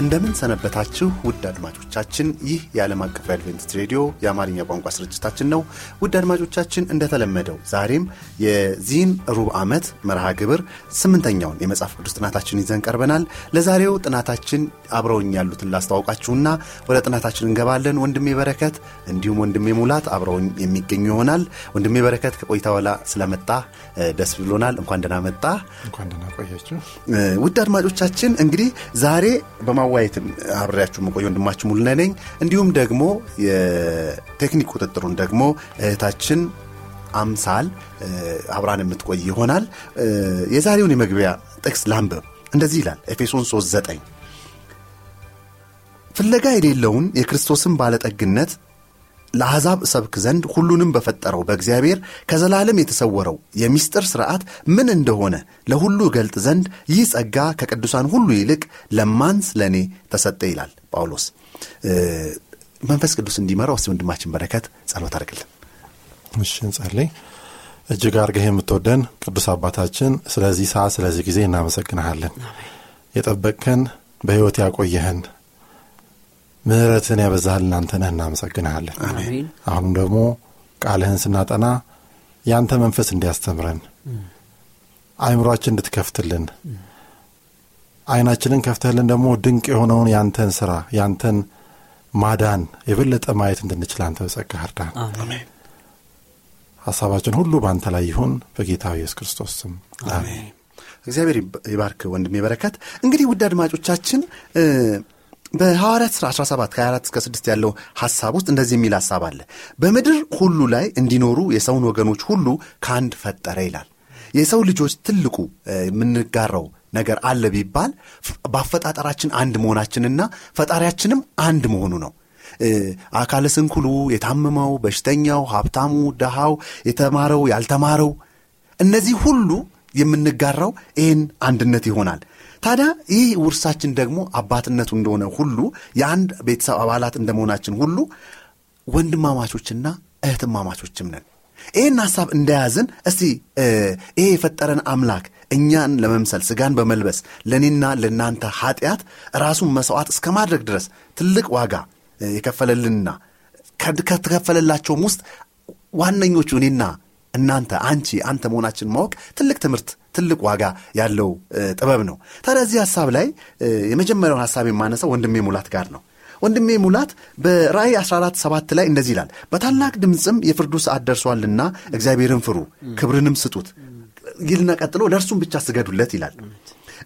እንደምን ሰነበታችሁ ውድ አድማጮቻችን። ይህ የዓለም አቀፍ አድቬንቲስት ሬዲዮ የአማርኛ ቋንቋ ስርጭታችን ነው። ውድ አድማጮቻችን እንደተለመደው ዛሬም የዚህን ሩብ ዓመት መርሃ ግብር ስምንተኛውን የመጽሐፍ ቅዱስ ጥናታችን ይዘን ቀርበናል። ለዛሬው ጥናታችን አብረውኝ ያሉትን ላስተዋውቃችሁና ወደ ጥናታችን እንገባለን። ወንድሜ በረከት እንዲሁም ወንድሜ ሙላት አብረውኝ የሚገኙ ይሆናል። ወንድሜ በረከት ከቆይታ በኋላ ስለመጣ ደስ ብሎናል። እንኳን ደህና መጣ። እንኳን ደህና ቆያችሁ። ውድ አድማጮቻችን እንግዲህ ዛሬ በማዋየትም አብሬያችሁ መቆየ ወንድማችሁ ሙሉነ ነኝ። እንዲሁም ደግሞ የቴክኒክ ቁጥጥሩን ደግሞ እህታችን አምሳል አብራን የምትቆይ ይሆናል። የዛሬውን የመግቢያ ጥቅስ ላንብብ። እንደዚህ ይላል ኤፌሶን 3 9 ፍለጋ የሌለውን የክርስቶስን ባለጠግነት ለአሕዛብ እሰብክ ዘንድ ሁሉንም በፈጠረው በእግዚአብሔር ከዘላለም የተሰወረው የሚስጥር ሥርዓት ምን እንደሆነ ለሁሉ ገልጥ ዘንድ ይህ ጸጋ ከቅዱሳን ሁሉ ይልቅ ለማንስ ለእኔ ተሰጠ ይላል ጳውሎስ። መንፈስ ቅዱስ እንዲመራው እስቲ ወንድማችን በረከት ጸሎት አድርግልን። እሺ እንጸልይ። እጅግ አርገህ የምትወደን ቅዱስ አባታችን ስለዚህ ሰዓት ስለዚህ ጊዜ እናመሰግንሃለን። የጠበቅከን በሕይወት ያቆየህን ምሕረትን ያበዛህልን አንተ ነህ። እናመሰግንሃለን። አሁንም ደግሞ ቃልህን ስናጠና ያንተ መንፈስ እንዲያስተምረን አእምሯችን እንድትከፍትልን አይናችንን ከፍተህልን ደግሞ ድንቅ የሆነውን ያንተን ስራ ያንተን ማዳን የበለጠ ማየት እንድንችል አንተ በጸጋህ እርዳን። ሀሳባችን ሁሉ በአንተ ላይ ይሁን በጌታ ኢየሱስ ክርስቶስ ስም አሜን። እግዚአብሔር ይባርክ ወንድሜ በረከት። እንግዲህ ውድ አድማጮቻችን በሐዋርያት ሥራ 17 ከ24 እስከ 6 ያለው ሐሳብ ውስጥ እንደዚህ የሚል ሐሳብ አለ። በምድር ሁሉ ላይ እንዲኖሩ የሰውን ወገኖች ሁሉ ከአንድ ፈጠረ ይላል። የሰው ልጆች ትልቁ የምንጋራው ነገር አለ ቢባል በአፈጣጠራችን አንድ መሆናችንና ፈጣሪያችንም አንድ መሆኑ ነው። አካለ ስንኩሉ፣ የታመመው፣ በሽተኛው፣ ሀብታሙ፣ ደሃው፣ የተማረው፣ ያልተማረው እነዚህ ሁሉ የምንጋራው ይህን አንድነት ይሆናል። ታዲያ ይህ ውርሳችን ደግሞ አባትነቱ እንደሆነ ሁሉ የአንድ ቤተሰብ አባላት እንደመሆናችን ሁሉ ወንድማማቾችና እህትማማቾችም ነን። ይህን ሐሳብ እንደያዝን እስቲ ይሄ የፈጠረን አምላክ እኛን ለመምሰል ስጋን በመልበስ ለእኔና ለእናንተ ኃጢአት ራሱን መሥዋዕት እስከ ማድረግ ድረስ ትልቅ ዋጋ የከፈለልንና ከተከፈለላቸውም ውስጥ ዋነኞቹ እኔና እናንተ አንቺ አንተ መሆናችን ማወቅ ትልቅ ትምህርት ትልቅ ዋጋ ያለው ጥበብ ነው። ታዲያ እዚህ ሐሳብ ላይ የመጀመሪያውን ሐሳብ የማነሳው ወንድሜ ሙላት ጋር ነው። ወንድሜ ሙላት በራእይ 14 7 ላይ እንደዚህ ይላል፣ በታላቅ ድምፅም የፍርዱ ሰዓት ደርሷልና እግዚአብሔርን ፍሩ፣ ክብርንም ስጡት ይልና ቀጥሎ ለእርሱም ብቻ ስገዱለት ይላል።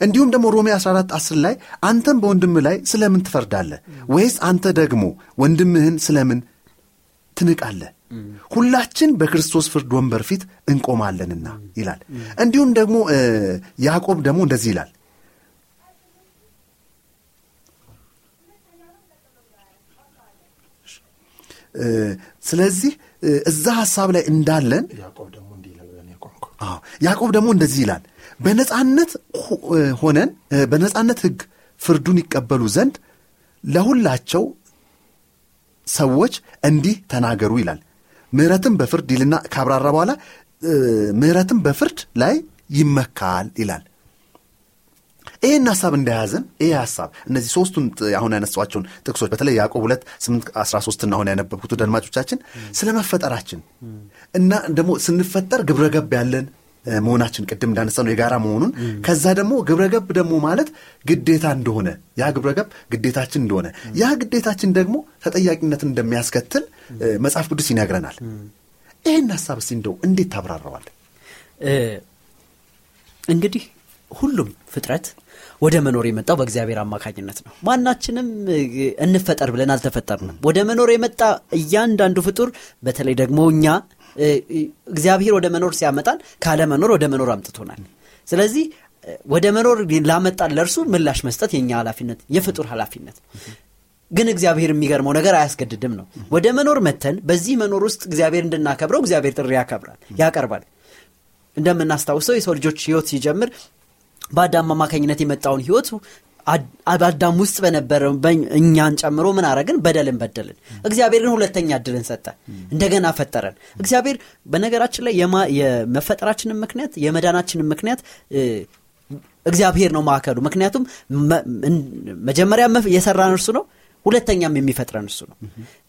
እንዲሁም ደግሞ ሮሜ 14 10 ላይ አንተም በወንድምህ ላይ ስለምን ትፈርዳለህ? ወይስ አንተ ደግሞ ወንድምህን ስለምን ትንቃለህ? ሁላችን በክርስቶስ ፍርድ ወንበር ፊት እንቆማለንና ይላል። እንዲሁም ደግሞ ያዕቆብ ደግሞ እንደዚህ ይላል ስለዚህ እዛ ሐሳብ ላይ እንዳለን ያዕቆብ ደግሞ እንደዚህ ይላል በነጻነት ሆነን በነጻነት ሕግ ፍርዱን ይቀበሉ ዘንድ ለሁላቸው ሰዎች እንዲህ ተናገሩ ይላል። ምሕረትም በፍርድ ይልና ካብራራ በኋላ ምሕረትም በፍርድ ላይ ይመካል ይላል። ይህን ሐሳብ እንደያዘን ይህ ሐሳብ እነዚህ ሶስቱን አሁን ያነሷቸውን ጥቅሶች በተለይ ያዕቆብ ሁለት ስምንት አስራ ሶስትና አሁን ያነበብኩት አድማጮቻችን ስለ መፈጠራችን እና ደግሞ ስንፈጠር ግብረገብ ያለን መሆናችን ቅድም እንዳነሳ ነው የጋራ መሆኑን ከዛ ደግሞ ግብረገብ ደግሞ ማለት ግዴታ እንደሆነ ያ ግብረገብ ግዴታችን እንደሆነ ያ ግዴታችን ደግሞ ተጠያቂነትን እንደሚያስከትል መጽሐፍ ቅዱስ ይነግረናል። ይህን ሐሳብ እስቲ እንደው እንዴት ታብራራዋል? እንግዲህ ሁሉም ፍጥረት ወደ መኖር የመጣው በእግዚአብሔር አማካኝነት ነው። ማናችንም እንፈጠር ብለን አልተፈጠርንም። ወደ መኖር የመጣ እያንዳንዱ ፍጡር በተለይ ደግሞ እኛ እግዚአብሔር ወደ መኖር ሲያመጣን ካለ መኖር ወደ መኖር አምጥቶናል። ስለዚህ ወደ መኖር ላመጣን ለእርሱ ምላሽ መስጠት የኛ ኃላፊነት የፍጡር ኃላፊነት ግን እግዚአብሔር የሚገርመው ነገር አያስገድድም ነው። ወደ መኖር መተን በዚህ መኖር ውስጥ እግዚአብሔር እንድናከብረው እግዚአብሔር ጥሪ ያከብራል ያቀርባል። እንደምናስታውሰው የሰው ልጆች ህይወት ሲጀምር በአዳም አማካኝነት የመጣውን ህይወት በአዳም ውስጥ በነበረው እኛን ጨምሮ ምን አረግን? በደልን በደልን። እግዚአብሔር ግን ሁለተኛ እድልን ሰጠ፣ እንደገና ፈጠረን። እግዚአብሔር በነገራችን ላይ የመፈጠራችንን ምክንያት የመዳናችንን ምክንያት እግዚአብሔር ነው ማዕከሉ። ምክንያቱም መጀመሪያ የሰራን እርሱ ነው፣ ሁለተኛም የሚፈጥረን እሱ ነው።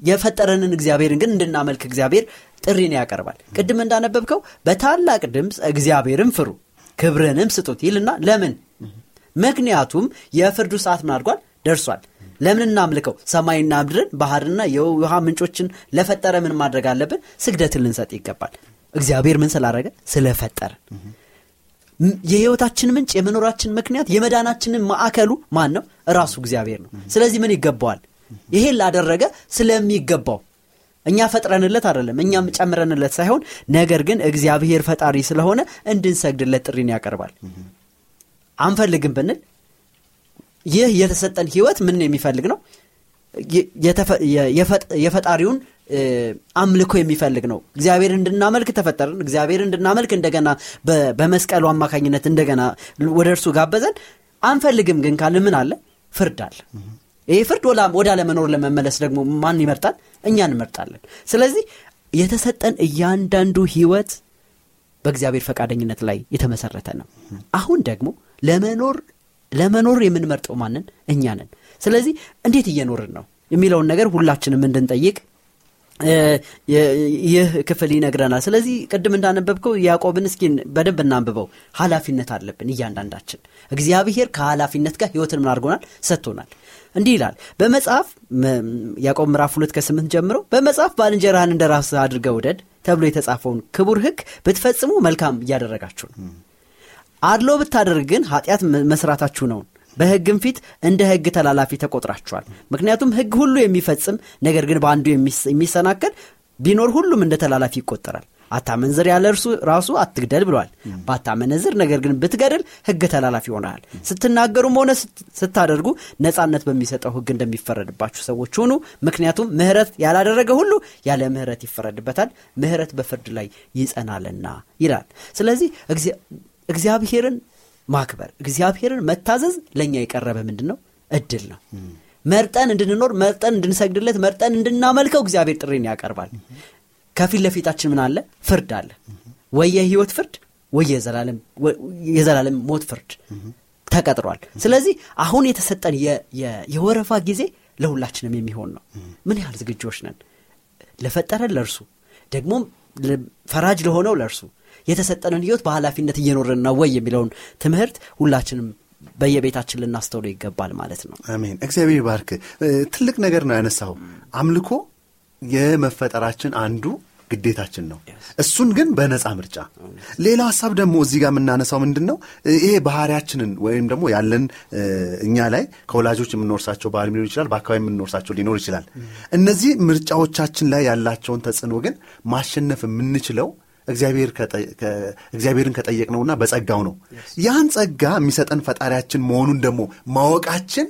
የፈጠረንን እግዚአብሔርን ግን እንድናመልክ እግዚአብሔር ጥሪን ያቀርባል። ቅድም እንዳነበብከው በታላቅ ድምፅ እግዚአብሔርን ፍሩ ክብርንም ስጡት ይልና ለምን? ምክንያቱም የፍርዱ ሰዓት ምን አድርጓል? ደርሷል። ለምን እናምልከው? ሰማይና ምድርን ባህርና የውሃ ምንጮችን ለፈጠረ ምን ማድረግ አለብን? ስግደትን ልንሰጥ ይገባል። እግዚአብሔር ምን ስላደረገ? ስለፈጠረን የህይወታችን ምንጭ የመኖራችን ምክንያት የመዳናችንን ማዕከሉ ማን ነው? ራሱ እግዚአብሔር ነው። ስለዚህ ምን ይገባዋል? ይሄን ላደረገ ስለሚገባው እኛ ፈጥረንለት አይደለም፣ እኛም ጨምረንለት ሳይሆን ነገር ግን እግዚአብሔር ፈጣሪ ስለሆነ እንድንሰግድለት ጥሪን ያቀርባል። አንፈልግም ብንል ይህ የተሰጠን ህይወት ምን የሚፈልግ ነው? የፈጣሪውን አምልኮ የሚፈልግ ነው። እግዚአብሔር እንድናመልክ ተፈጠርን። እግዚአብሔር እንድናመልክ እንደገና በመስቀሉ አማካኝነት እንደገና ወደ እርሱ ጋበዘን። አንፈልግም ግን ካለ ምን አለ? ፍርድ አለ። ይህ ፍርድ ወደ አለመኖር ለመመለስ ደግሞ ማን ይመርጣል? እኛ እንመርጣለን። ስለዚህ የተሰጠን እያንዳንዱ ህይወት በእግዚአብሔር ፈቃደኝነት ላይ የተመሰረተ ነው። አሁን ደግሞ ለመኖር ለመኖር የምንመርጠው ማንን? እኛ ነን። ስለዚህ እንዴት እየኖርን ነው የሚለውን ነገር ሁላችንም እንድንጠይቅ ይህ ክፍል ይነግረናል። ስለዚህ ቅድም እንዳነበብከው ያዕቆብን እስኪ በደንብ እናንብበው። ኃላፊነት አለብን እያንዳንዳችን። እግዚአብሔር ከኃላፊነት ጋር ህይወትን ምን አድርጎናል? ሰጥቶናል። እንዲህ ይላል በመጽሐፍ ያዕቆብ ምዕራፍ ሁለት ከስምንት ጀምሮ በመጽሐፍ ባልንጀራህን እንደ ራስህ አድርገህ ውደድ ተብሎ የተጻፈውን ክቡር ህግ ብትፈጽሙ መልካም እያደረጋችሁ ነው። አድሎ ብታደርግ ግን ኃጢአት መስራታችሁ ነው። በህግም ፊት እንደ ህግ ተላላፊ ተቆጥራችኋል። ምክንያቱም ህግ ሁሉ የሚፈጽም ነገር ግን በአንዱ የሚሰናከል ቢኖር ሁሉም እንደ ተላላፊ ይቆጠራል። አታመንዝር ያለ እርሱ ራሱ አትግደል ብሏል። ባታመነዝር ነገር ግን ብትገድል ህግ ተላላፊ ሆነሃል። ስትናገሩም ሆነ ስታደርጉ ነፃነት በሚሰጠው ህግ እንደሚፈረድባችሁ ሰዎች ሁኑ። ምክንያቱም ምህረት ያላደረገ ሁሉ ያለ ምህረት ይፈረድበታል፣ ምህረት በፍርድ ላይ ይጸናልና ይላል። ስለዚህ እግዚአብሔርን ማክበር እግዚአብሔርን መታዘዝ ለእኛ የቀረበ ምንድን ነው? እድል ነው። መርጠን እንድንኖር መርጠን እንድንሰግድለት መርጠን እንድናመልከው እግዚአብሔር ጥሪን ያቀርባል። ከፊት ለፊታችን ምን አለ? ፍርድ አለ። ወይ የህይወት ፍርድ ወይ የዘላለም ሞት ፍርድ ተቀጥሯል። ስለዚህ አሁን የተሰጠን የወረፋ ጊዜ ለሁላችንም የሚሆን ነው። ምን ያህል ዝግጆች ነን? ለፈጠረን ለእርሱ ደግሞም ፈራጅ ለሆነው ለእርሱ የተሰጠንን ህይወት በኃላፊነት እየኖርን ነው ወይ የሚለውን ትምህርት ሁላችንም በየቤታችን ልናስተውለው ይገባል ማለት ነው። አሜን። እግዚአብሔር ባርክ። ትልቅ ነገር ነው ያነሳው። አምልኮ የመፈጠራችን አንዱ ግዴታችን ነው። እሱን ግን በነፃ ምርጫ። ሌላው ሀሳብ ደግሞ እዚህ ጋር የምናነሳው ምንድን ነው? ይሄ ባህሪያችንን ወይም ደግሞ ያለን እኛ ላይ ከወላጆች የምንወርሳቸው ባህሪ ሊኖር ይችላል፣ በአካባቢ የምንወርሳቸው ሊኖር ይችላል። እነዚህ ምርጫዎቻችን ላይ ያላቸውን ተጽዕኖ ግን ማሸነፍ የምንችለው እግዚአብሔርን ከጠየቅነውና በጸጋው ነው። ያን ጸጋ የሚሰጠን ፈጣሪያችን መሆኑን ደግሞ ማወቃችን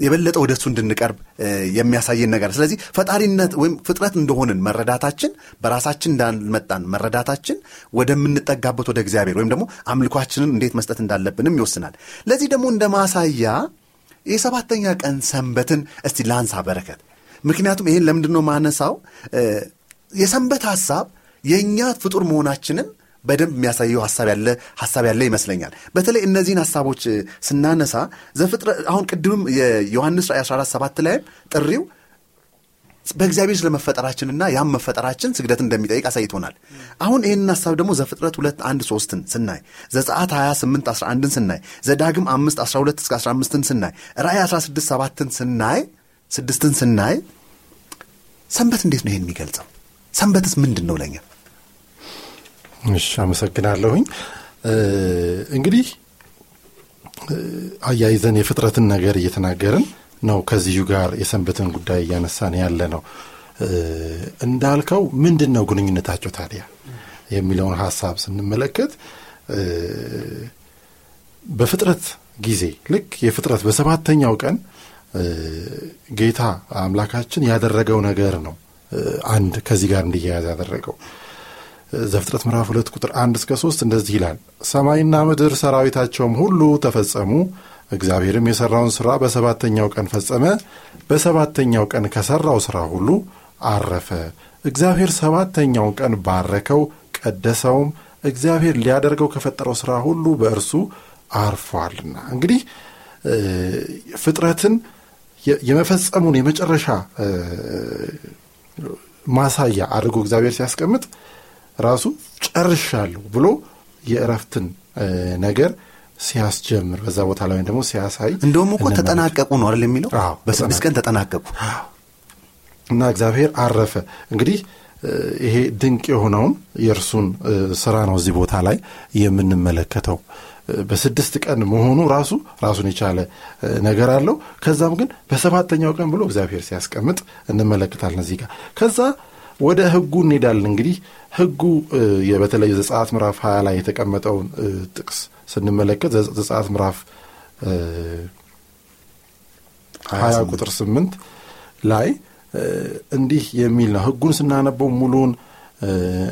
የበለጠ ወደ እሱ እንድንቀርብ የሚያሳየን ነገር። ስለዚህ ፈጣሪነት ወይም ፍጥረት እንደሆንን መረዳታችን በራሳችን እንዳልመጣን መረዳታችን ወደምንጠጋበት ወደ እግዚአብሔር ወይም ደግሞ አምልኳችንን እንዴት መስጠት እንዳለብንም ይወስናል። ለዚህ ደግሞ እንደ ማሳያ የሰባተኛ ቀን ሰንበትን እስቲ ላንሳ በረከት። ምክንያቱም ይህን ለምንድን ነው ማነሳው? የሰንበት ሐሳብ የእኛ ፍጡር መሆናችንን በደንብ የሚያሳየው ሀሳብ ያለ ሀሳብ ያለ ይመስለኛል። በተለይ እነዚህን ሀሳቦች ስናነሳ ዘፍጥረት አሁን ቅድምም የዮሐንስ ራእይ 14 7 ላይም ጥሪው በእግዚአብሔር ስለመፈጠራችንና ያም መፈጠራችን ስግደት እንደሚጠይቅ አሳይቶናል። አሁን ይህንን ሀሳብ ደግሞ ዘፍጥረት ሁለት አንድ ሶስትን ስናይ ዘጸአት 28 11ን ስናይ ዘዳግም 5 12 እስከ 15ን ስናይ ራእይ 16 7ን ስናይ ስድስትን ስናይ ሰንበት እንዴት ነው ይህን የሚገልጸው? ሰንበትስ ምንድን ነው ለኛ? እሺ አመሰግናለሁኝ። እንግዲህ አያይዘን የፍጥረትን ነገር እየተናገርን ነው ከዚሁ ጋር የሰንበትን ጉዳይ እያነሳን ያለ ነው እንዳልከው ምንድን ነው ግንኙነታቸው ታዲያ የሚለውን ሀሳብ ስንመለከት በፍጥረት ጊዜ ልክ የፍጥረት በሰባተኛው ቀን ጌታ አምላካችን ያደረገው ነገር ነው አንድ ከዚህ ጋር እንዲያያዝ ያደረገው ዘፍጥረት ምዕራፍ ሁለት ቁጥር አንድ እስከ ሶስት እንደዚህ ይላል። ሰማይና ምድር ሰራዊታቸውም ሁሉ ተፈጸሙ። እግዚአብሔርም የሠራውን ሥራ በሰባተኛው ቀን ፈጸመ። በሰባተኛው ቀን ከሠራው ሥራ ሁሉ አረፈ። እግዚአብሔር ሰባተኛውን ቀን ባረከው ቀደሰውም። እግዚአብሔር ሊያደርገው ከፈጠረው ሥራ ሁሉ በእርሱ አርፏልና። እንግዲህ ፍጥረትን የመፈጸሙን የመጨረሻ ማሳያ አድርጎ እግዚአብሔር ሲያስቀምጥ ራሱ ጨርሻለሁ ብሎ የእረፍትን ነገር ሲያስጀምር በዛ ቦታ ላይ ደግሞ ሲያሳይ እንደውም እኮ ተጠናቀቁ ነው አይደል የሚለው? በስድስት ቀን ተጠናቀቁ። እና እግዚአብሔር አረፈ። እንግዲህ ይሄ ድንቅ የሆነውን የእርሱን ስራ ነው እዚህ ቦታ ላይ የምንመለከተው። በስድስት ቀን መሆኑ ራሱ ራሱን የቻለ ነገር አለው። ከዛም ግን በሰባተኛው ቀን ብሎ እግዚአብሔር ሲያስቀምጥ እንመለከታለን እዚህ ጋር። ከዛ ወደ ህጉ እንሄዳለን። እንግዲህ ህጉ በተለይ ዘጸአት ምዕራፍ ሀያ ላይ የተቀመጠውን ጥቅስ ስንመለከት ዘጸአት ምዕራፍ ሀያ ቁጥር ስምንት ላይ እንዲህ የሚል ነው። ህጉን ስናነበው ሙሉን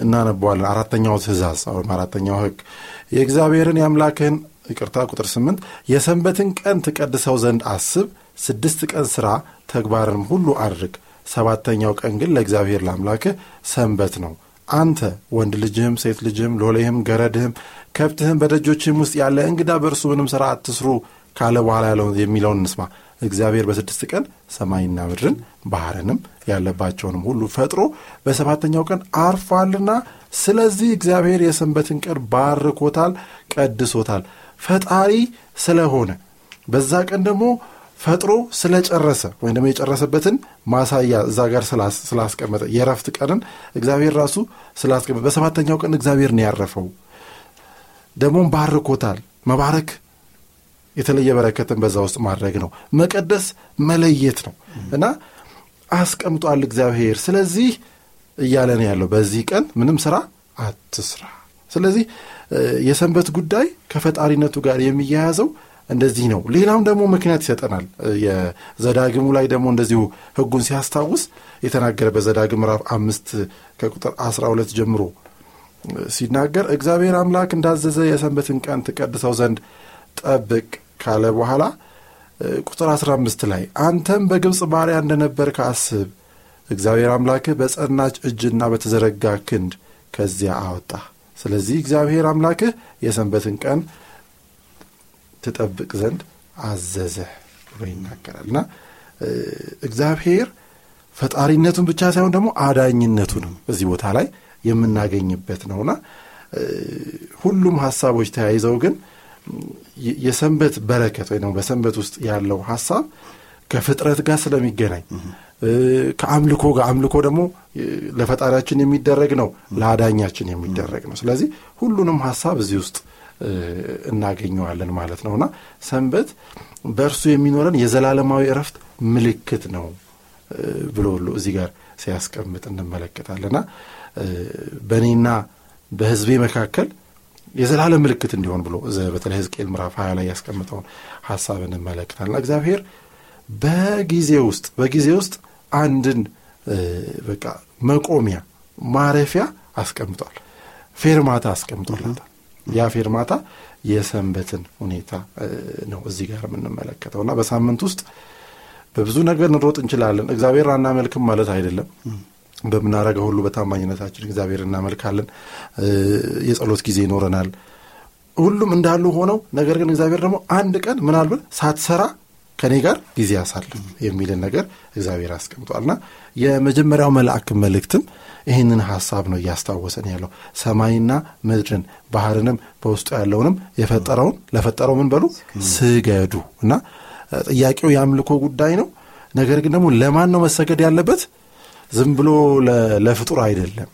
እናነበዋለን። አራተኛው ትእዛዝ ወይም አራተኛው ህግ። የእግዚአብሔርን የአምላክህን ይቅርታ ቁጥር ስምንት የሰንበትን ቀን ትቀድሰው ዘንድ አስብ ስድስት ቀን ሥራ ተግባርንም ሁሉ አድርግ ሰባተኛው ቀን ግን ለእግዚአብሔር ለአምላክህ ሰንበት ነው። አንተ ወንድ ልጅህም ሴት ልጅህም ሎሌህም ገረድህም ከብትህም በደጆችህም ውስጥ ያለ እንግዳ በእርሱ ምንም ሥራ አትስሩ ካለ በኋላ ያለው የሚለውን እንስማ። እግዚአብሔር በስድስት ቀን ሰማይና ምድርን ባህርንም ያለባቸውንም ሁሉ ፈጥሮ በሰባተኛው ቀን አርፏልና ስለዚህ እግዚአብሔር የሰንበትን ቀን ባርኮታል ቀድሶታል ፈጣሪ ስለሆነ። በዛ ቀን ደግሞ ፈጥሮ ስለጨረሰ ወይም ደግሞ የጨረሰበትን ማሳያ እዛ ጋር ስላስቀመጠ የረፍት ቀንን እግዚአብሔር ራሱ ስላስቀመጠ በሰባተኛው ቀን እግዚአብሔር ነው ያረፈው። ደግሞም ባርኮታል። መባረክ የተለየ በረከትን በዛ ውስጥ ማድረግ ነው። መቀደስ መለየት ነው። እና አስቀምጧል እግዚአብሔር። ስለዚህ እያለ ያለው። በዚህ ቀን ምንም ስራ አትስራ። ስለዚህ የሰንበት ጉዳይ ከፈጣሪነቱ ጋር የሚያያዘው እንደዚህ ነው። ሌላም ደግሞ ምክንያት ይሰጠናል። የዘዳግሙ ላይ ደግሞ እንደዚሁ ህጉን ሲያስታውስ የተናገረ በዘዳግም ምዕራፍ አምስት ከቁጥር አስራ ሁለት ጀምሮ ሲናገር እግዚአብሔር አምላክ እንዳዘዘ የሰንበትን ቀን ትቀድሰው ዘንድ ጠብቅ ካለ በኋላ ቁጥር 15 ላይ አንተም በግብፅ ባሪያ እንደነበር ካስብ እግዚአብሔር አምላክህ በጸናች እጅና በተዘረጋ ክንድ ከዚያ አወጣ ስለዚህ እግዚአብሔር አምላክህ የሰንበትን ቀን ትጠብቅ ዘንድ አዘዘ ብሎ ይናገራል። እና እግዚአብሔር ፈጣሪነቱን ብቻ ሳይሆን ደግሞ አዳኝነቱንም በዚህ ቦታ ላይ የምናገኝበት ነውና ሁሉም ሀሳቦች ተያይዘው ግን የሰንበት በረከት ወይ በሰንበት ውስጥ ያለው ሀሳብ ከፍጥረት ጋር ስለሚገናኝ ከአምልኮ ጋር አምልኮ ደግሞ ለፈጣሪያችን የሚደረግ ነው ለአዳኛችን የሚደረግ ነው። ስለዚህ ሁሉንም ሀሳብ እዚህ ውስጥ እናገኘዋለን ማለት ነውና ሰንበት በእርሱ የሚኖረን የዘላለማዊ እረፍት ምልክት ነው ብሎ ሁሉ እዚህ ጋር ሲያስቀምጥ እንመለከታለና በእኔና በህዝቤ መካከል የዘላለም ምልክት እንዲሆን ብሎ በተለይ ህዝቅኤል ምዕራፍ ሀያ ላይ ያስቀምጠውን ሀሳብ እንመለከታልና እግዚአብሔር በጊዜ ውስጥ በጊዜ ውስጥ አንድን በቃ መቆሚያ ማረፊያ አስቀምጧል። ፌርማታ አስቀምጦለታል ያ ፌርማታ የሰንበትን ሁኔታ ነው እዚህ ጋር የምንመለከተው እና በሳምንት ውስጥ በብዙ ነገር እንሮጥ እንችላለን። እግዚአብሔር አናመልክም ማለት አይደለም። በምናረገው ሁሉ በታማኝነታችን እግዚአብሔር እናመልካለን። የጸሎት ጊዜ ይኖረናል። ሁሉም እንዳሉ ሆነው ነገር ግን እግዚአብሔር ደግሞ አንድ ቀን ምናልባት ሳትሰራ ከኔ ጋር ጊዜ ያሳልፍ የሚልን ነገር እግዚአብሔር አስቀምጧልና የመጀመሪያው መልአክ መልእክትም ይህንን ሀሳብ ነው እያስታወሰን ያለው። ሰማይና ምድርን ባህርንም በውስጡ ያለውንም የፈጠረውን ለፈጠረው ምን በሉ? ስገዱ። እና ጥያቄው የአምልኮ ጉዳይ ነው። ነገር ግን ደግሞ ለማን ነው መሰገድ ያለበት? ዝም ብሎ ለፍጡር አይደለም።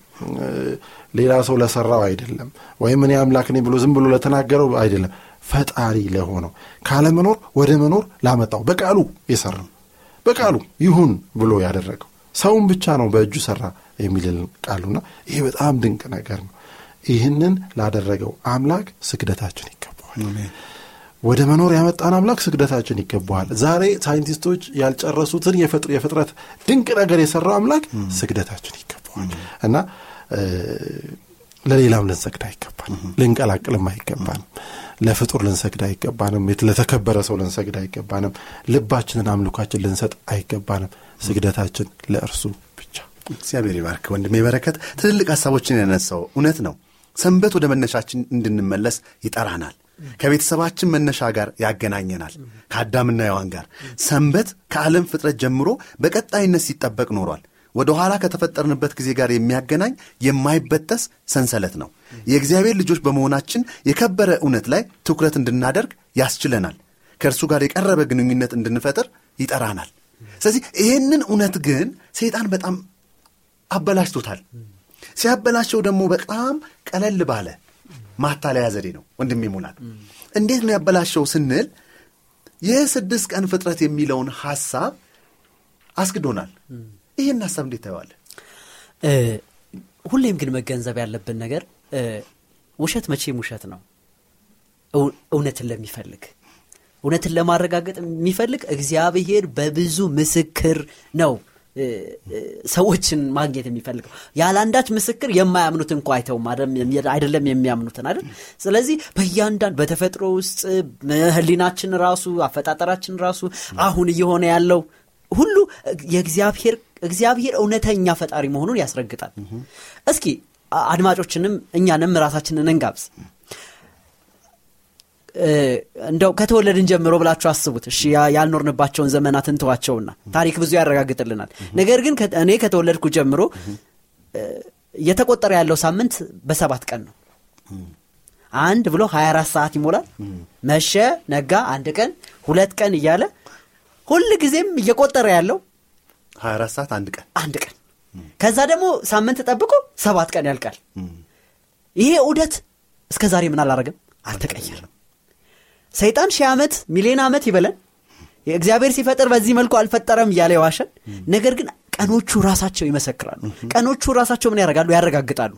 ሌላ ሰው ለሰራው አይደለም። ወይም እኔ አምላክ ብሎ ዝም ብሎ ለተናገረው አይደለም ፈጣሪ ለሆነው ካለመኖር ወደ መኖር ላመጣው በቃሉ የሰራው በቃሉ ይሁን ብሎ ያደረገው ሰውን ብቻ ነው በእጁ ሰራ የሚልልን ቃሉና ይሄ በጣም ድንቅ ነገር ነው። ይህንን ላደረገው አምላክ ስግደታችን ይገባዋል። ወደ መኖር ያመጣን አምላክ ስግደታችን ይገባዋል። ዛሬ ሳይንቲስቶች ያልጨረሱትን የፍጥረት ድንቅ ነገር የሰራው አምላክ ስግደታችን ይገባዋል እና ለሌላም ልንሰግድ አይገባንም። ልንቀላቅልም አይገባንም። ለፍጡር ልንሰግድ አይገባንም። ለተከበረ ሰው ልንሰግድ አይገባንም። ልባችንን አምልኳችን ልንሰጥ አይገባንም። ስግደታችን ለእርሱ ብቻ። እግዚአብሔር ይባርክ ወንድሜ በረከት። ትልልቅ ሀሳቦችን ያነሳው እውነት ነው። ሰንበት ወደ መነሻችን እንድንመለስ ይጠራናል። ከቤተሰባችን መነሻ ጋር ያገናኘናል። ከአዳምና ሔዋን ጋር ሰንበት ከዓለም ፍጥረት ጀምሮ በቀጣይነት ሲጠበቅ ኖሯል። ወደ ኋላ ከተፈጠርንበት ጊዜ ጋር የሚያገናኝ የማይበጠስ ሰንሰለት ነው። የእግዚአብሔር ልጆች በመሆናችን የከበረ እውነት ላይ ትኩረት እንድናደርግ ያስችለናል። ከእርሱ ጋር የቀረበ ግንኙነት እንድንፈጥር ይጠራናል። ስለዚህ ይህንን እውነት ግን ሰይጣን በጣም አበላሽቶታል። ሲያበላሸው ደግሞ በጣም ቀለል ባለ ማታለያ ዘዴ ነው። ወንድም ይሙላል እንዴት ነው ያበላሸው ስንል የስድስት ቀን ፍጥረት የሚለውን ሐሳብ አስግዶናል። ይህን ሀሳብ እንዴት ታየዋለህ? ሁሌም ግን መገንዘብ ያለብን ነገር ውሸት መቼም ውሸት ነው። እውነትን ለሚፈልግ እውነትን ለማረጋገጥ የሚፈልግ እግዚአብሔር በብዙ ምስክር ነው ሰዎችን ማግኘት የሚፈልገው ያለ ምስክር የማያምኑት እንኳ አይተውም አይደለም የሚያምኑትን አይደል ስለዚህ በእያንዳንድ በተፈጥሮ ውስጥ ህሊናችን ራሱ አፈጣጠራችን ራሱ አሁን እየሆነ ያለው ሁሉ የእግዚአብሔር እግዚአብሔር እውነተኛ ፈጣሪ መሆኑን ያስረግጣል። እስኪ አድማጮችንም እኛንም ራሳችንን እንጋብዝ። እንደው ከተወለድን ጀምሮ ብላችሁ አስቡት። እሺ ያልኖርንባቸውን ዘመናት እንተዋቸውና ታሪክ ብዙ ያረጋግጥልናል። ነገር ግን እኔ ከተወለድኩ ጀምሮ እየተቆጠረ ያለው ሳምንት በሰባት ቀን ነው። አንድ ብሎ 24 ሰዓት ይሞላል። መሸ ነጋ አንድ ቀን ሁለት ቀን እያለ ሁል ጊዜም እየቆጠረ ያለው 24 ሰዓት አንድ ቀን። አንድ ቀን። ከዛ ደግሞ ሳምንት ጠብቆ ሰባት ቀን ያልቃል። ይሄ ዑደት እስከ ዛሬ ምን አላረገም አልተቀየርም ሰይጣን ሺህ ዓመት ሚሊዮን ዓመት ይበለን። እግዚአብሔር ሲፈጥር በዚህ መልኩ አልፈጠረም እያለ የዋሸን ነገር ግን ቀኖቹ ራሳቸው ይመሰክራሉ። ቀኖቹ ራሳቸው ምን ያደርጋሉ? ያረጋግጣሉ።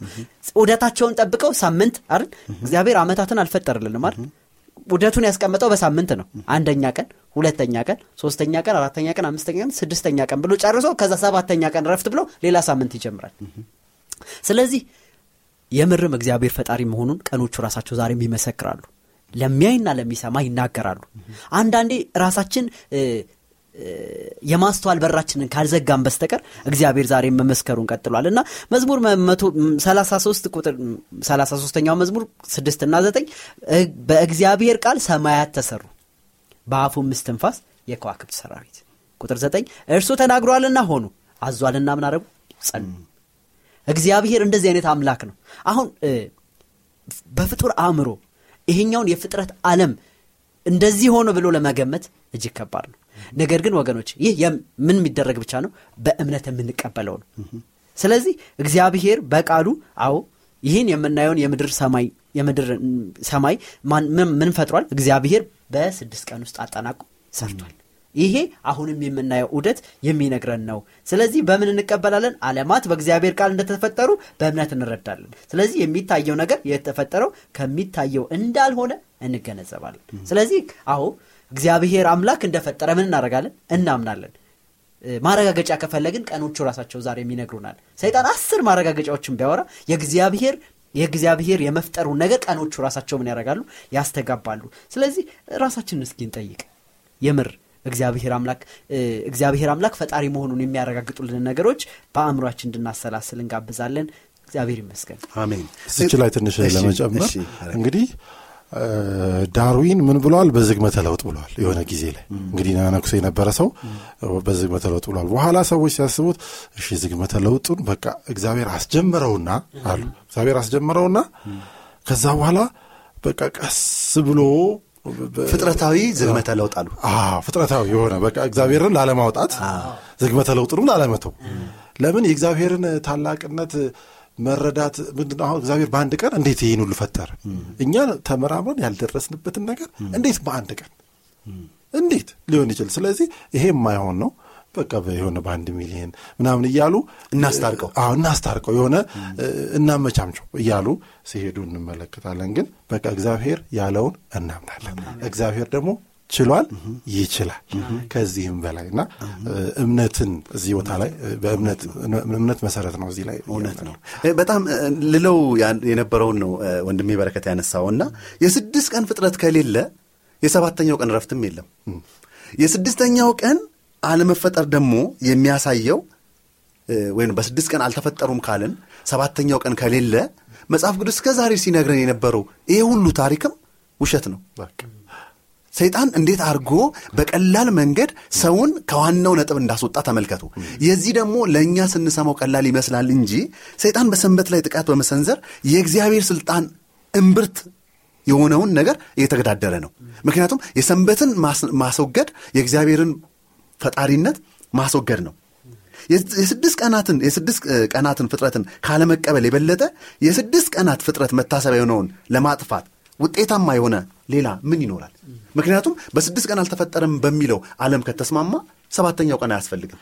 ውደታቸውን ጠብቀው ሳምንት አይደል? እግዚአብሔር ዓመታትን አልፈጠርልንም አይደል ውደቱን ያስቀመጠው በሳምንት ነው። አንደኛ ቀን ሁለተኛ ቀን ሶስተኛ ቀን አራተኛ ቀን አምስተኛ ቀን ስድስተኛ ቀን ብሎ ጨርሶ ከዛ ሰባተኛ ቀን ረፍት ብሎ ሌላ ሳምንት ይጀምራል። ስለዚህ የምርም እግዚአብሔር ፈጣሪ መሆኑን ቀኖቹ ራሳቸው ዛሬም ይመሰክራሉ። ለሚያይና ለሚሰማ ይናገራሉ። አንዳንዴ ራሳችን የማስተዋል በራችንን ካልዘጋም በስተቀር እግዚአብሔር ዛሬ መመስከሩን ቀጥሏል። እና መዝሙር 33 ቁጥር 33ኛው መዝሙር 6 እና 9 በእግዚአብሔር ቃል ሰማያት ተሰሩ በአፉ ምስትንፋስ የከዋክብት ሰራዊት። ቁጥር 9 እርሱ ተናግሯልና ሆኑ አዟልና ምን አረጉ? ጸኑ። እግዚአብሔር እንደዚህ አይነት አምላክ ነው። አሁን በፍጡር አእምሮ ይሄኛውን የፍጥረት ዓለም እንደዚህ ሆኖ ብሎ ለመገመት እጅግ ከባድ ነው ነገር ግን ወገኖች ይህ ምን የሚደረግ ብቻ ነው? በእምነት የምንቀበለው ነው ስለዚህ እግዚአብሔር በቃሉ አዎ ይህን የምናየውን የምድር ሰማይ የምድር ሰማይ ምን ፈጥሯል? እግዚአብሔር በስድስት ቀን ውስጥ አጠናቁ ሰርቷል። ይሄ አሁንም የምናየው ዑደት የሚነግረን ነው። ስለዚህ በምን እንቀበላለን? አለማት በእግዚአብሔር ቃል እንደተፈጠሩ በእምነት እንረዳለን። ስለዚህ የሚታየው ነገር የተፈጠረው ከሚታየው እንዳልሆነ እንገነዘባለን። ስለዚህ አዎ እግዚአብሔር አምላክ እንደፈጠረ ምን እናደረጋለን እናምናለን። ማረጋገጫ ከፈለግን ቀኖቹ ራሳቸው ዛሬ የሚነግሩናል። ሰይጣን አስር ማረጋገጫዎችን ቢያወራ የእግዚአብሔር የእግዚአብሔር የመፍጠሩን ነገር ቀኖቹ ራሳቸው ምን ያደርጋሉ? ያስተጋባሉ። ስለዚህ ራሳችንን እስኪ እንጠይቅ። የምር እግዚአብሔር አምላክ እግዚአብሔር አምላክ ፈጣሪ መሆኑን የሚያረጋግጡልን ነገሮች በአእምሯችን እንድናሰላስል እንጋብዛለን። እግዚአብሔር ይመስገን። አሜን። እዚች ላይ ትንሽ ለመጨመር እንግዲህ ዳርዊን ምን ብለዋል በዝግመተ ለውጥ ብለዋል የሆነ ጊዜ ላይ። እንግዲህ ነኩሶ የነበረ ሰው በዝግመተ ለውጥ ብለዋል በኋላ ሰዎች ሲያስቡት እሺ ዝግመተ ለውጡን በቃ እግዚአብሔር አስጀምረውና አሉ። እግዚአብሔር አስጀምረውና ከዛ በኋላ በቃ ቀስ ብሎ ፍጥረታዊ ዝግመተ ለውጥ አሉ። ፍጥረታዊ የሆነ በቃ እግዚአብሔርን ላለማውጣት ዝግመተ ለውጥንም ላለመተው። ለምን? የእግዚአብሔርን ታላቅነት መረዳት ምንድን ነው? አሁን እግዚአብሔር በአንድ ቀን እንዴት ይህን ሁሉ ፈጠረ? እኛ ተመራምረን ያልደረስንበትን ነገር እንዴት በአንድ ቀን እንዴት ሊሆን ይችል? ስለዚህ ይሄ የማይሆን ነው። በቃ የሆነ በአንድ ሚሊዮን ምናምን እያሉ እናስታርቀው አዎ እናስታርቀው የሆነ እናመቻምቸው እያሉ ሲሄዱ እንመለከታለን። ግን በቃ እግዚአብሔር ያለውን እናምናለን። እግዚአብሔር ደግሞ ችሏል፣ ይችላል ከዚህም በላይ እና እምነትን እዚህ ቦታ ላይ በእምነት መሰረት ነው እዚህ ላይ እውነት ነው። በጣም ልለው የነበረውን ነው ወንድሜ በረከት ያነሳው እና የስድስት ቀን ፍጥረት ከሌለ የሰባተኛው ቀን ረፍትም የለም። የስድስተኛው ቀን አለመፈጠር ደግሞ የሚያሳየው ወይም በስድስት ቀን አልተፈጠሩም ካልን ሰባተኛው ቀን ከሌለ መጽሐፍ ቅዱስ እስከ ዛሬ ሲነግረን የነበረው ይሄ ሁሉ ታሪክም ውሸት ነው። ሰይጣን እንዴት አድርጎ በቀላል መንገድ ሰውን ከዋናው ነጥብ እንዳስወጣ ተመልከቱ። የዚህ ደግሞ ለእኛ ስንሰማው ቀላል ይመስላል እንጂ ሰይጣን በሰንበት ላይ ጥቃት በመሰንዘር የእግዚአብሔር ስልጣን እምብርት የሆነውን ነገር እየተገዳደረ ነው። ምክንያቱም የሰንበትን ማስወገድ የእግዚአብሔርን ፈጣሪነት ማስወገድ ነው። የስድስት ቀናትን የስድስት ቀናትን ፍጥረትን ካለመቀበል የበለጠ የስድስት ቀናት ፍጥረት መታሰቢያ የሆነውን ለማጥፋት ውጤታማ የሆነ ሌላ ምን ይኖራል? ምክንያቱም በስድስት ቀን አልተፈጠረም በሚለው ዓለም ከተስማማ ሰባተኛው ቀን አያስፈልግም።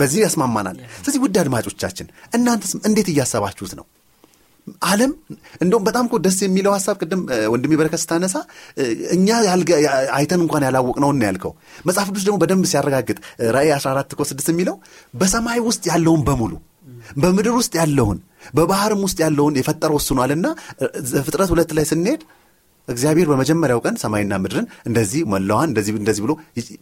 በዚህ ያስማማናል። ስለዚህ ውድ አድማጮቻችን እናንተስ እንዴት እያሰባችሁት ነው? ዓለም እንደውም በጣም ደስ የሚለው ሀሳብ ቅድም ወንድሜ በረከት ስታነሳ እኛ አይተን እንኳን ያላወቅነውን ያልከው መጽሐፍ ቅዱስ ደግሞ በደንብ ሲያረጋግጥ ራእይ 14 እኮ 6 የሚለው በሰማይ ውስጥ ያለውን በሙሉ በምድር ውስጥ ያለውን በባህርም ውስጥ ያለውን የፈጠረው ወስኗልና ፍጥረት ሁለት ላይ ስንሄድ እግዚአብሔር በመጀመሪያው ቀን ሰማይና ምድርን እንደዚህ መላዋን እንደዚህ እንደዚህ ብሎ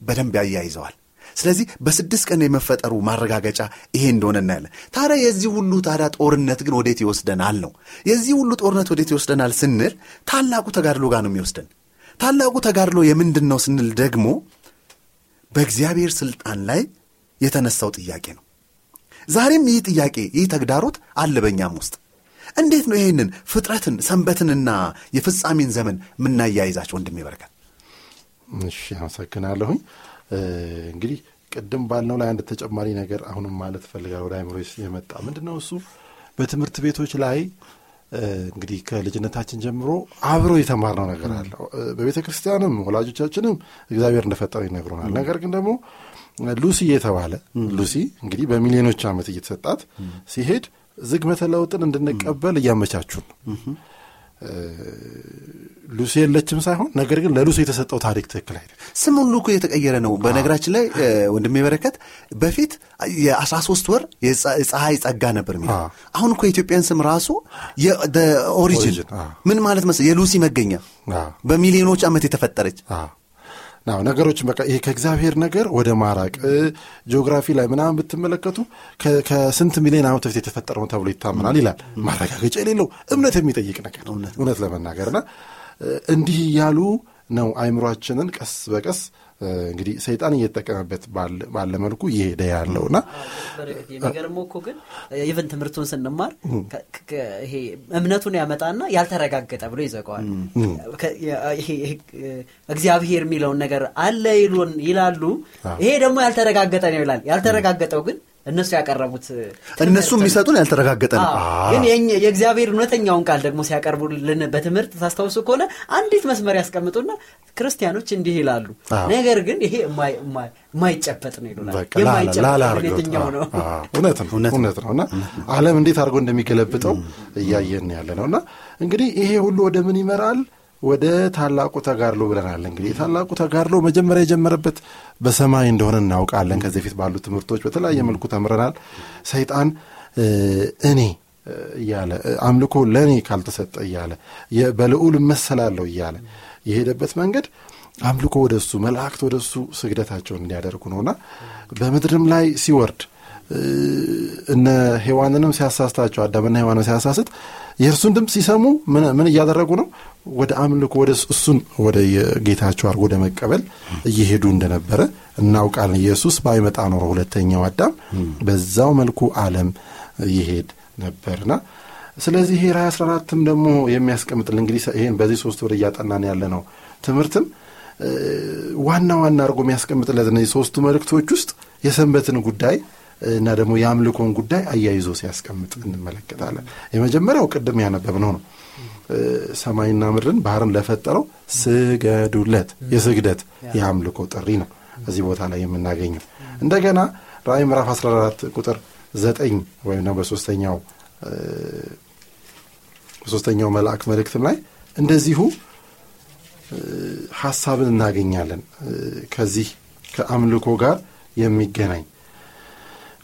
በደንብ ያያይዘዋል። ስለዚህ በስድስት ቀን የመፈጠሩ ማረጋገጫ ይሄ እንደሆነ እናያለን። ታዲያ የዚህ ሁሉ ታዲያ ጦርነት ግን ወዴት ይወስደናል ነው። የዚህ ሁሉ ጦርነት ወዴት ይወስደናል ስንል ታላቁ ተጋድሎ ጋር ነው የሚወስደን። ታላቁ ተጋድሎ የምንድን ነው ስንል ደግሞ በእግዚአብሔር ስልጣን ላይ የተነሳው ጥያቄ ነው። ዛሬም ይህ ጥያቄ ይህ ተግዳሮት አለ ውስጥ። እንዴት ነው ይህንን ፍጥረትን ሰንበትንና የፍጻሜን ዘመን የምናያይዛቸው? ወንድሜ በረከት። እሺ፣ አመሰግናለሁኝ። እንግዲህ ቅድም ባልነው ላይ አንድ ተጨማሪ ነገር አሁንም ማለት እፈልጋለሁ። ወደ አይምሮ የመጣ ምንድን ነው እሱ በትምህርት ቤቶች ላይ እንግዲህ ከልጅነታችን ጀምሮ አብሮ የተማርነው ነገር አለ። በቤተ ክርስቲያንም ወላጆቻችንም እግዚአብሔር እንደፈጠረ ይነግሩናል። ነገር ግን ደግሞ ሉሲ የተባለ ሉሲ እንግዲህ በሚሊዮኖች ዓመት እየተሰጣት ሲሄድ ዝግመተ ለውጥን እንድንቀበል እያመቻቹን ሉሲ የለችም ሳይሆን ነገር ግን ለሉሲ የተሰጠው ታሪክ ትክክል አይደል። ስም ሁሉ እኮ የተቀየረ ነው። በነገራችን ላይ ወንድሜ በረከት በፊት የአስራ ሶስት ወር የፀሐይ ጸጋ ነበር የሚለው። አሁን እኮ የኢትዮጵያን ስም ራሱ origin ምን ማለት መሰለህ? የሉሲ መገኛ በሚሊዮኖች ዓመት የተፈጠረች ነው። ነገሮችን በቃ ይሄ ከእግዚአብሔር ነገር ወደ ማራቅ ጂኦግራፊ ላይ ምናምን ብትመለከቱ ከስንት ሚሊዮን ዓመት በፊት የተፈጠረ ነው ተብሎ ይታመናል ይላል። ማረጋገጫ የሌለው እምነት የሚጠይቅ ነገር እውነት ለመናገርና እንዲህ እያሉ ነው አይምሯችንን ቀስ በቀስ እንግዲህ ሰይጣን እየተጠቀመበት ባለ መልኩ እየሄደ ያለውና የሚገርመው እኮ ግን ኢቨን ትምህርቱን ስንማር ይሄ እምነቱን ያመጣና ያልተረጋገጠ ብሎ ይዘጋዋል። እግዚአብሔር የሚለውን ነገር አለ ይላሉ። ይሄ ደግሞ ያልተረጋገጠ ነው ይላል። ያልተረጋገጠው ግን እነሱ ያቀረቡት እነሱ የሚሰጡን ያልተረጋገጠ ነው። ግን የእግዚአብሔር እውነተኛውን ቃል ደግሞ ሲያቀርቡልን በትምህርት ታስታውሱ ከሆነ አንዲት መስመር ያስቀምጡና ክርስቲያኖች እንዲህ ይላሉ፣ ነገር ግን ይሄ የማይጨበጥ ነው ይሉናል። የማይጨበጥ ነው። እውነት ነው እውነት ነው። እና ዓለም እንዴት አድርጎ እንደሚገለብጠው እያየን ያለ ነው። እና እንግዲህ ይሄ ሁሉ ወደ ምን ይመራል? ወደ ታላቁ ተጋድሎ ብለናል። እንግዲህ ታላቁ ተጋድሎ መጀመሪያ የጀመረበት በሰማይ እንደሆነ እናውቃለን። ከዚህ በፊት ባሉ ትምህርቶች በተለያየ መልኩ ተምረናል። ሰይጣን እኔ እያለ አምልኮ ለእኔ ካልተሰጠ እያለ በልዑል እመሰላለሁ እያለ የሄደበት መንገድ አምልኮ ወደ እሱ መላእክት ወደ እሱ ስግደታቸውን እንዲያደርጉ ነውና በምድርም ላይ ሲወርድ እነ ሔዋንንም ሲያሳስታቸው አዳምና ሔዋንን ሲያሳስት የእርሱን ድምፅ ሲሰሙ ምን እያደረጉ ነው? ወደ አምልኮ ወደ እሱን ወደ ጌታቸው አድርጎ ወደ መቀበል እየሄዱ እንደነበረ እናውቃለን። ኢየሱስ ባይመጣ ኖሮ ሁለተኛው አዳም በዛው መልኩ ዓለም ይሄድ ነበርና ስለዚህ ይሄ ራዕይ 14ም ደግሞ የሚያስቀምጥልን እንግዲህ ይሄን በዚህ ሶስት ወር እያጠናን ያለ ነው ትምህርትም ዋና ዋና አድርጎ የሚያስቀምጥለት እነዚህ ሶስቱ መልእክቶች ውስጥ የሰንበትን ጉዳይ እና ደግሞ የአምልኮን ጉዳይ አያይዞ ሲያስቀምጥ እንመለከታለን። የመጀመሪያው ቅድም ያነበብነው ነው። ሰማይና ምድርን ባህርን ለፈጠረው ስገዱለት፣ የስግደት የአምልኮ ጥሪ ነው እዚህ ቦታ ላይ የምናገኘው። እንደገና ራእይ ምዕራፍ 14 ቁጥር ዘጠኝ ወይም ደግሞ በሶስተኛው በሶስተኛው መልአክ መልእክትም ላይ እንደዚሁ ሀሳብን እናገኛለን ከዚህ ከአምልኮ ጋር የሚገናኝ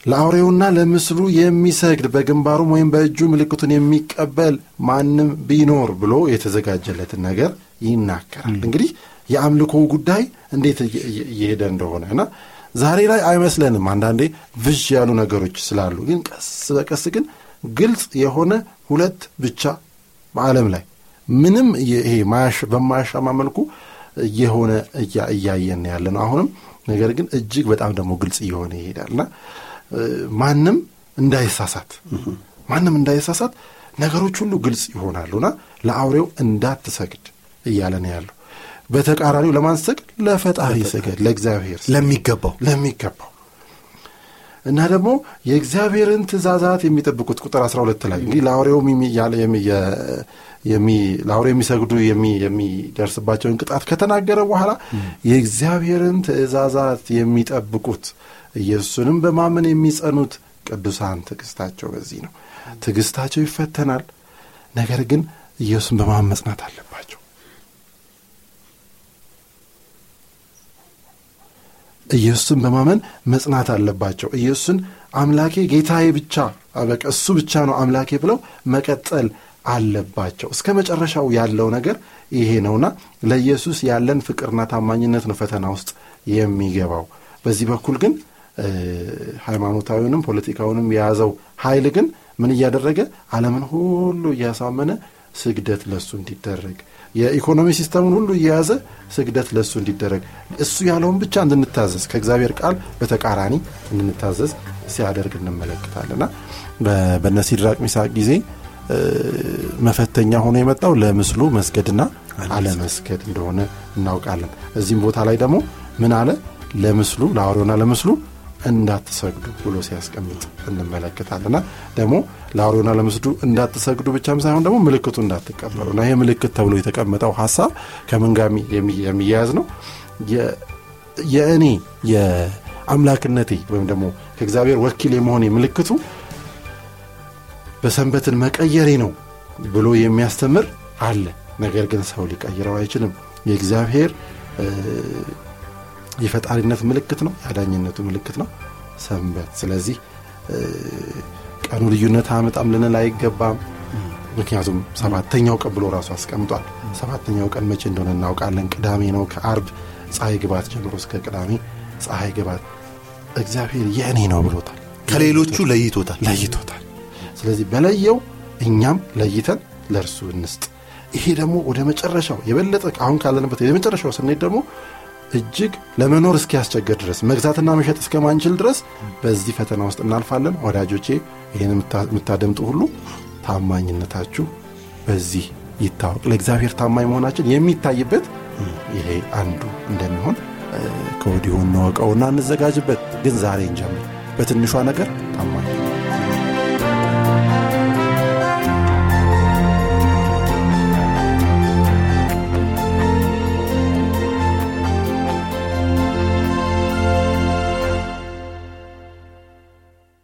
ለአውሬውና ለምስሉ የሚሰግድ በግንባሩም ወይም በእጁ ምልክቱን የሚቀበል ማንም ቢኖር ብሎ የተዘጋጀለትን ነገር ይናገራል። እንግዲህ የአምልኮ ጉዳይ እንዴት እየሄደ እንደሆነ እና ዛሬ ላይ አይመስለንም። አንዳንዴ ብዥ ያሉ ነገሮች ስላሉ፣ ግን ቀስ በቀስ ግን ግልጽ የሆነ ሁለት ብቻ በዓለም ላይ ምንም ይሄ በማያሻማ መልኩ እየሆነ እያየን ያለ ነው አሁንም። ነገር ግን እጅግ በጣም ደግሞ ግልጽ እየሆነ ይሄዳል እና ማንም እንዳይሳሳት ማንም እንዳይሳሳት ነገሮች ሁሉ ግልጽ ይሆናሉና ለአውሬው እንዳትሰግድ እያለ ነው ያለው። በተቃራኒው ለማን ስገድ? ለፈጣሪ ስገድ፣ ለእግዚአብሔር ለሚገባው ለሚገባው እና ደግሞ የእግዚአብሔርን ትእዛዛት የሚጠብቁት ቁጥር 12 ላይ እንግዲህ ለአውሬው ለአውሬው የሚሰግዱ የሚደርስባቸውን ቅጣት ከተናገረ በኋላ የእግዚአብሔርን ትእዛዛት የሚጠብቁት ኢየሱስንም በማመን የሚጸኑት ቅዱሳን ትዕግስታቸው በዚህ ነው። ትዕግስታቸው ይፈተናል፣ ነገር ግን ኢየሱስን በማመን መጽናት አለባቸው። ኢየሱስን በማመን መጽናት አለባቸው። ኢየሱስን አምላኬ ጌታዬ ብቻ በቃ እሱ ብቻ ነው አምላኬ ብለው መቀጠል አለባቸው። እስከ መጨረሻው ያለው ነገር ይሄ ነውና ለኢየሱስ ያለን ፍቅርና ታማኝነት ነው ፈተና ውስጥ የሚገባው። በዚህ በኩል ግን ሃይማኖታዊውንም ፖለቲካውንም የያዘው ኃይል ግን ምን እያደረገ ዓለምን ሁሉ እያሳመነ ስግደት ለሱ እንዲደረግ የኢኮኖሚ system ኡን ሁሉ እየያዘ ስግደት ለእሱ እንዲደረግ እሱ ያለውን ብቻ እንድንታዘዝ ከእግዚአብሔር ቃል በተቃራኒ እንድንታዘዝ ሲያደርግ እንመለከታልና በነ ሲድራቅ ሚሳቅ ጊዜ መፈተኛ ሆኖ የመጣው ለምስሉ መስገድና አለመስገድ እንደሆነ እናውቃለን። እዚህም ቦታ ላይ ደግሞ ምን አለ? ለምስሉ ለአውሬውና ለምስሉ እንዳትሰግዱ ብሎ ሲያስቀምጥ እንመለከታልና ደግሞ ለአውሬውና ለምስሉ እንዳትሰግዱ ብቻም ሳይሆን ደግሞ ምልክቱ እንዳትቀበሉ እና ይሄ ምልክት ተብሎ የተቀመጠው ሀሳብ ከምን የሚያያዝ ነው? የእኔ የአምላክነቴ ወይም ደግሞ ከእግዚአብሔር ወኪል የመሆኔ ምልክቱ በሰንበትን መቀየሬ ነው ብሎ የሚያስተምር አለ። ነገር ግን ሰው ሊቀይረው አይችልም። የእግዚአብሔር የፈጣሪነት ምልክት ነው፣ የአዳኝነቱ ምልክት ነው ሰንበት። ስለዚህ ቀኑ ልዩነት አመጣም ልንል አይገባም። ምክንያቱም ሰባተኛው ቀን ብሎ ራሱ አስቀምጧል። ሰባተኛው ቀን መቼ እንደሆነ እናውቃለን። ቅዳሜ ነው። ከአርብ ፀሐይ ግባት ጀምሮ እስከ ቅዳሜ ፀሐይ ግባት እግዚአብሔር የእኔ ነው ብሎታል። ከሌሎቹ ለይቶታል ለይቶታል። ስለዚህ በለየው እኛም ለይተን ለእርሱ እንስጥ። ይሄ ደግሞ ወደ መጨረሻው የበለጠ አሁን ካለንበት የመጨረሻው ስንሄድ ደግሞ እጅግ ለመኖር እስኪያስቸግር ድረስ መግዛትና መሸጥ እስከማንችል ድረስ በዚህ ፈተና ውስጥ እናልፋለን። ወዳጆቼ ይህን የምታደምጡ ሁሉ ታማኝነታችሁ በዚህ ይታወቅ። ለእግዚአብሔር ታማኝ መሆናችን የሚታይበት ይሄ አንዱ እንደሚሆን ከወዲሁ እንወቀውና እንዘጋጅበት። ግን ዛሬ እንጀምር። በትንሿ ነገር ታማኝ